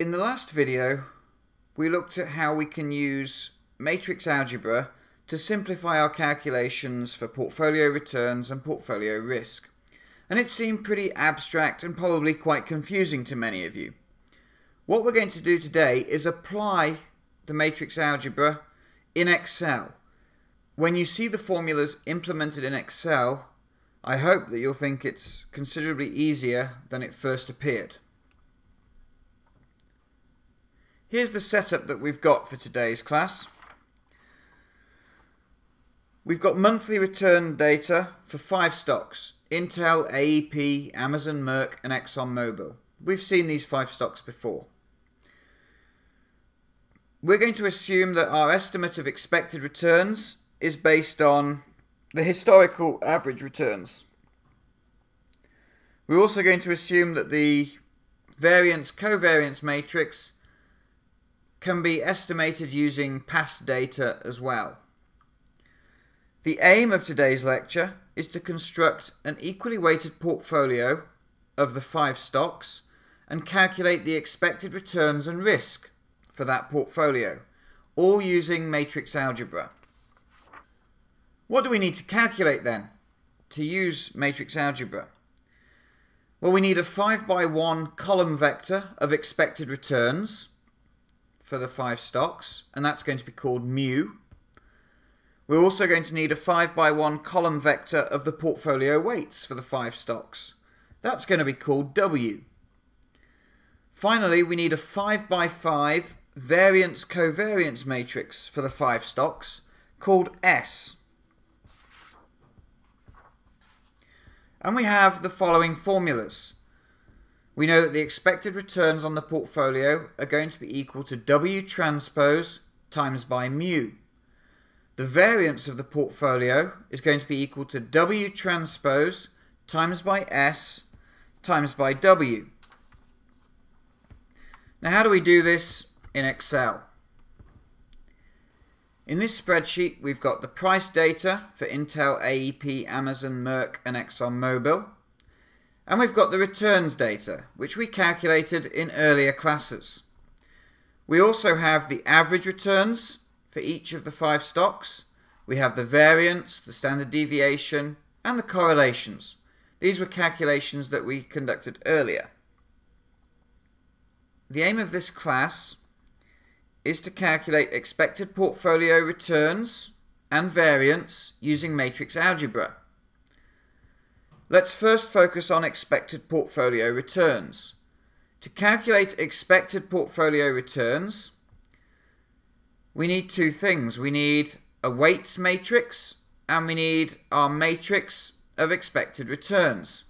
In the last video, we looked at how we can use matrix algebra to simplify our calculations for portfolio returns and portfolio risk. And it seemed pretty abstract and probably quite confusing to many of you. What we're going to do today is apply the matrix algebra in Excel. When you see the formulas implemented in Excel, I hope that you'll think it's considerably easier than it first appeared. Here's the setup that we've got for today's class. We've got monthly return data for five stocks Intel, AEP, Amazon, Merck, and ExxonMobil. We've seen these five stocks before. We're going to assume that our estimate of expected returns is based on the historical average returns. We're also going to assume that the variance covariance matrix can be estimated using past data as well. The aim of today's lecture is to construct an equally weighted portfolio of the five stocks and calculate the expected returns and risk for that portfolio, all using matrix algebra. What do we need to calculate then to use matrix algebra? Well, we need a 5 by 1 column vector of expected returns for the five stocks, and that's going to be called mu. We're also going to need a 5 by 1 column vector of the portfolio weights for the five stocks. That's going to be called W. Finally, we need a 5 by 5 variance covariance matrix for the five stocks called S. And we have the following formulas. We know that the expected returns on the portfolio are going to be equal to W transpose times by mu. The variance of the portfolio is going to be equal to W transpose times by S times by W. Now how do we do this in Excel? In this spreadsheet, we've got the price data for Intel, AEP, Amazon, Merck, and ExxonMobil. And we've got the returns data, which we calculated in earlier classes. We also have the average returns for each of the five stocks. We have the variance, the standard deviation, and the correlations. These were calculations that we conducted earlier. The aim of this class is to calculate expected portfolio returns and variance using matrix algebra. Let's first focus on expected portfolio returns. To calculate expected portfolio returns, we need two things. We need a weights matrix and we need our matrix of expected returns.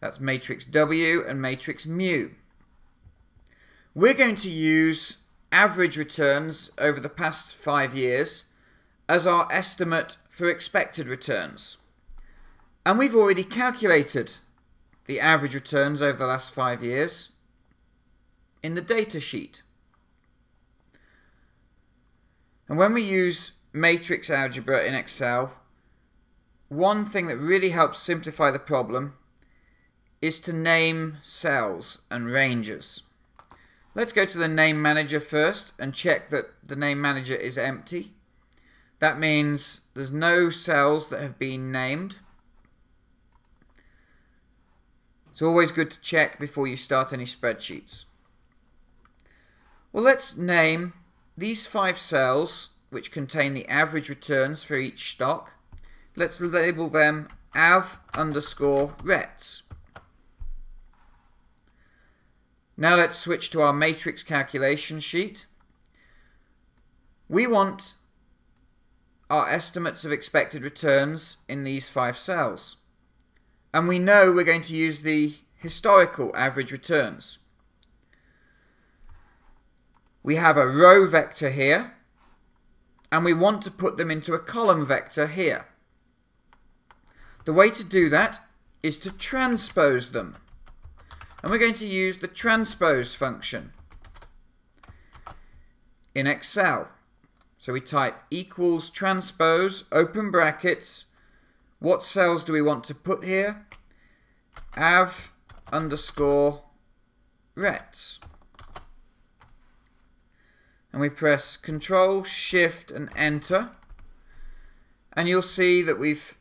That's matrix W and matrix mu. We're going to use average returns over the past five years as our estimate for expected returns. And we've already calculated the average returns over the last five years in the data sheet. And when we use matrix algebra in Excel, one thing that really helps simplify the problem is to name cells and ranges. Let's go to the name manager first and check that the name manager is empty. That means there's no cells that have been named. It's always good to check before you start any spreadsheets. Well, let's name these five cells which contain the average returns for each stock. Let's label them av underscore rets. Now let's switch to our matrix calculation sheet. We want our estimates of expected returns in these five cells. And we know we're going to use the historical average returns. We have a row vector here, and we want to put them into a column vector here. The way to do that is to transpose them and we're going to use the transpose function in Excel. So we type equals transpose, open brackets, what cells do we want to put here? Av underscore rets. And we press Control, Shift and Enter. And you'll see that we've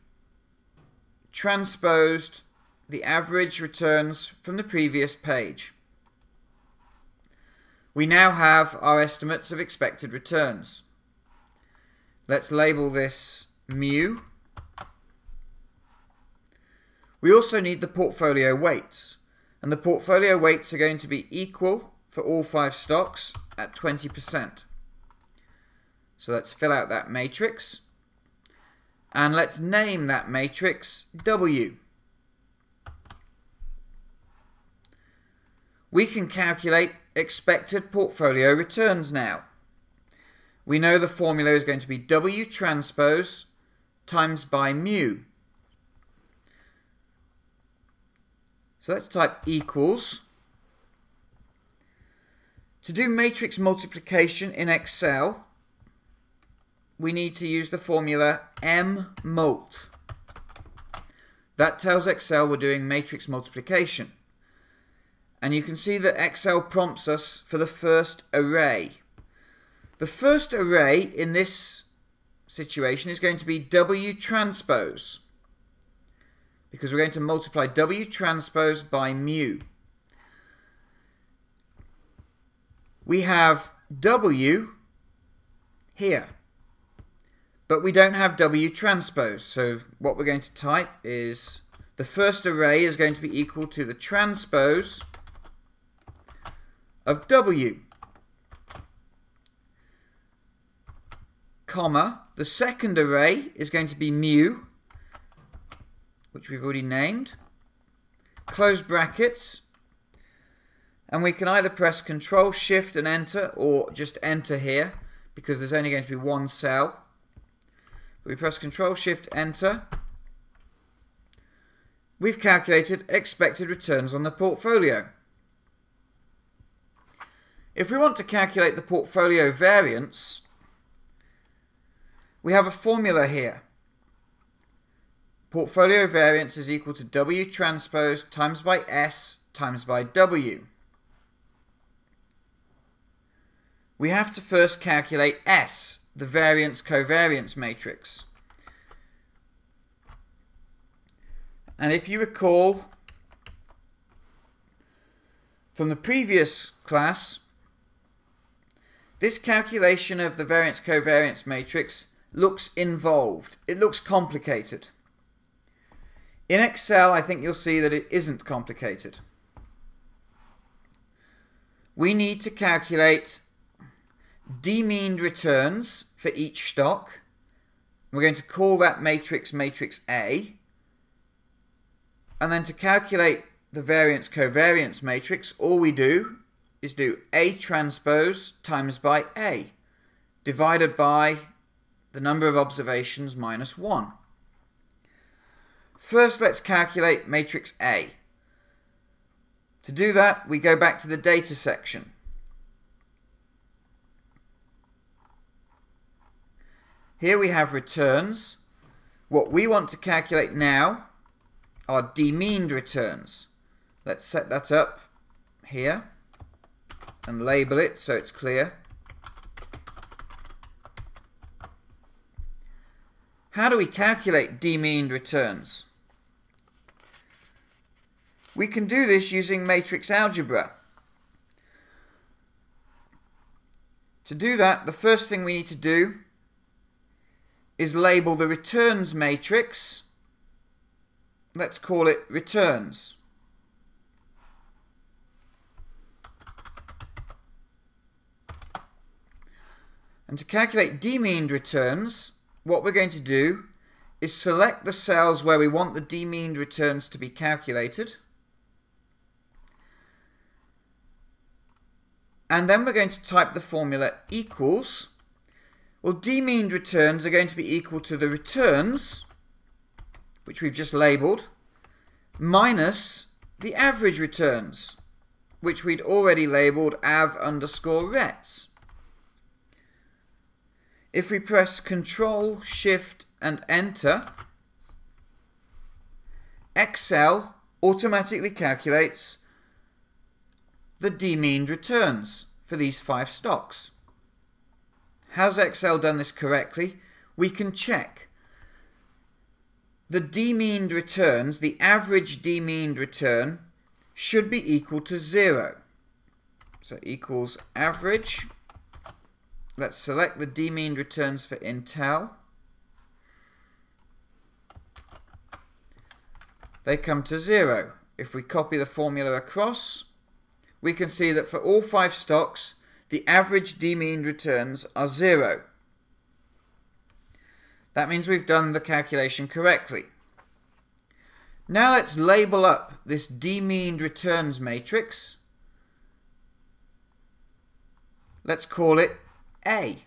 transposed the average returns from the previous page. We now have our estimates of expected returns. Let's label this mu. We also need the portfolio weights, and the portfolio weights are going to be equal for all five stocks at 20%. So let's fill out that matrix, and let's name that matrix W. We can calculate expected portfolio returns now. We know the formula is going to be W transpose times by mu. So let's type equals. To do matrix multiplication in Excel, we need to use the formula mmult. That tells Excel we're doing matrix multiplication. And you can see that Excel prompts us for the first array. The first array in this situation is going to be W transpose because we're going to multiply W transpose by mu. We have W here, but we don't have W transpose. So what we're going to type is the first array is going to be equal to the transpose of W. Comma, the second array is going to be mu, which we've already named, close brackets, and we can either press Control Shift and Enter or just Enter here because there's only going to be one cell. We press Control Shift Enter. We've calculated expected returns on the portfolio. If we want to calculate the portfolio variance, we have a formula here. Portfolio variance is equal to W transpose times by S times by W. We have to first calculate S, the variance covariance matrix. And if you recall from the previous class, this calculation of the variance covariance matrix looks involved. It looks complicated. In Excel, I think you'll see that it isn't complicated. We need to calculate demeaned returns for each stock. We're going to call that matrix matrix A. And then to calculate the variance covariance matrix, all we do is do A transpose times by A, divided by the number of observations minus 1. First, let's calculate matrix A. To do that, we go back to the data section. Here we have returns. What we want to calculate now are demeaned returns. Let's set that up here and label it so it's clear. How do we calculate demeaned returns? We can do this using matrix algebra. To do that, the first thing we need to do is label the returns matrix. Let's call it returns. And to calculate demeaned returns, what we're going to do is select the cells where we want the demeaned returns to be calculated. And then we're going to type the formula equals. Well, demeaned returns are going to be equal to the returns, which we've just labelled, minus the average returns, which we'd already labelled av underscore rets. If we press Control, Shift and Enter, Excel automatically calculates the demeaned returns for these five stocks. Has Excel done this correctly? We can check. The demeaned returns, the average demeaned return, should be equal to zero. So equals average. Let's select the demeaned returns for Intel. They come to zero. If we copy the formula across, we can see that for all five stocks, the average demeaned returns are zero. That means we've done the calculation correctly. Now let's label up this demeaned returns matrix. Let's call it A.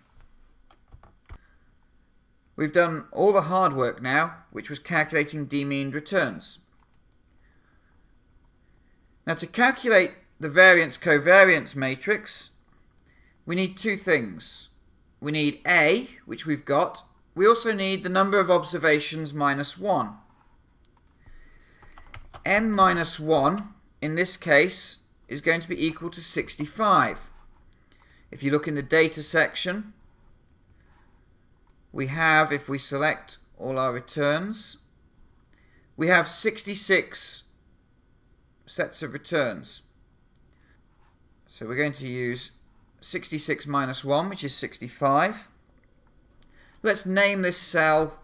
We've done all the hard work now, which was calculating demeaned returns. Now to calculate the variance covariance matrix, we need two things. We need A, which we've got. We also need the number of observations minus 1. M minus 1, in this case, is going to be equal to 65. If you look in the data section, we have, if we select all our returns, we have 66 sets of returns. So we're going to use 66 minus 1, which is 65. Let's name this cell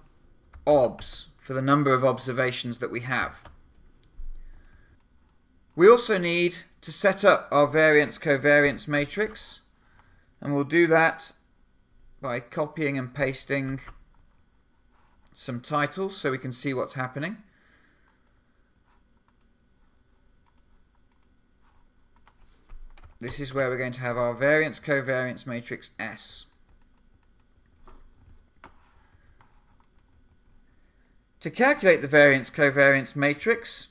OBS for the number of observations that we have. We also need to set up our variance covariance matrix and we'll do that by copying and pasting some titles so we can see what's happening. This is where we're going to have our variance covariance matrix S. To calculate the variance covariance matrix,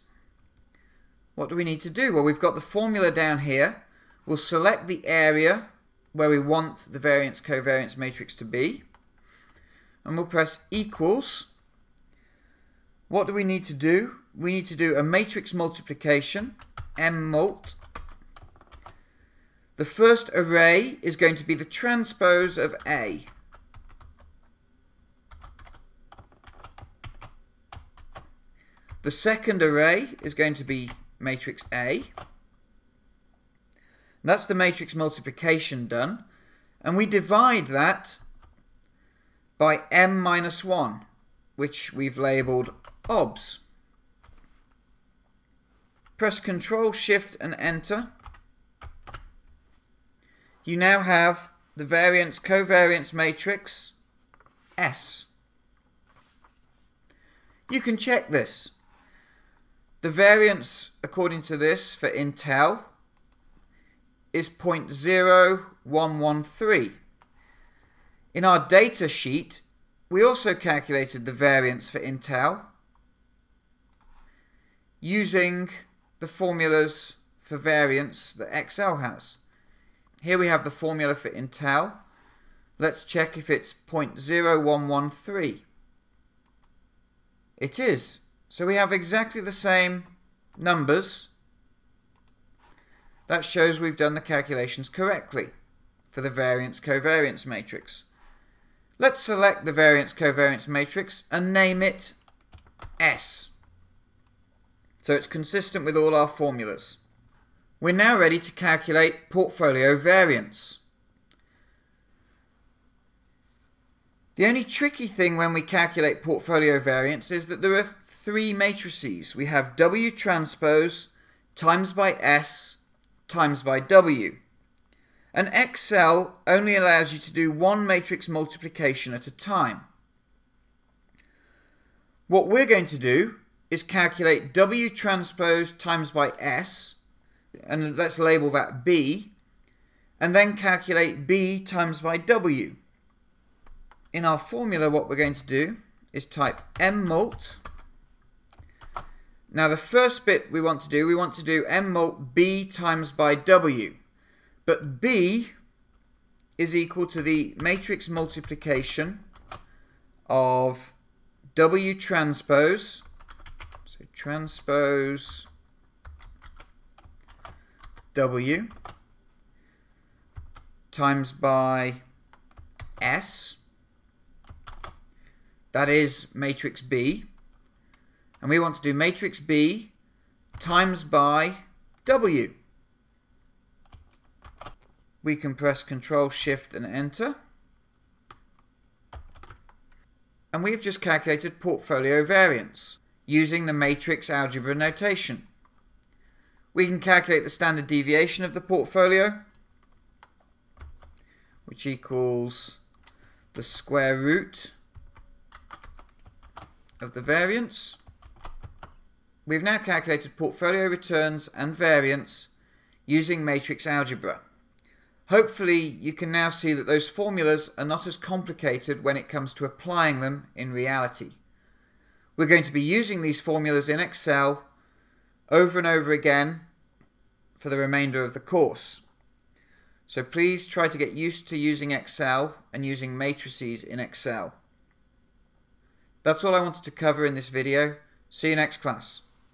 what do we need to do? Well, we've got the formula down here. We'll select the area where we want the variance covariance matrix to be. And we'll press equals. What do we need to do? We need to do a matrix multiplication, mmult, the first array is going to be the transpose of A. The second array is going to be matrix A. That's the matrix multiplication done. And we divide that by m minus 1, which we've labelled OBS. Press Control, Shift and Enter you now have the variance covariance matrix S. You can check this. The variance, according to this, for Intel is 0.0113. In our data sheet, we also calculated the variance for Intel using the formulas for variance that Excel has. Here we have the formula for Intel. Let's check if it's 0.0113. It is. So we have exactly the same numbers. That shows we've done the calculations correctly for the variance covariance matrix. Let's select the variance covariance matrix and name it S. So it's consistent with all our formulas. We're now ready to calculate portfolio variance. The only tricky thing when we calculate portfolio variance is that there are three matrices. We have W transpose times by S times by W. And Excel only allows you to do one matrix multiplication at a time. What we're going to do is calculate W transpose times by S and let's label that B, and then calculate B times by W. In our formula, what we're going to do is type mmult. Now the first bit we want to do, we want to do mmult B times by W. But B is equal to the matrix multiplication of W transpose, so transpose W times by S. That is matrix B. And we want to do matrix B times by W. We can press Control Shift and Enter. And we've just calculated portfolio variance using the matrix algebra notation. We can calculate the standard deviation of the portfolio, which equals the square root of the variance. We've now calculated portfolio returns and variance using matrix algebra. Hopefully you can now see that those formulas are not as complicated when it comes to applying them in reality. We're going to be using these formulas in Excel over and over again for the remainder of the course. So please try to get used to using Excel and using matrices in Excel. That's all I wanted to cover in this video. See you next class.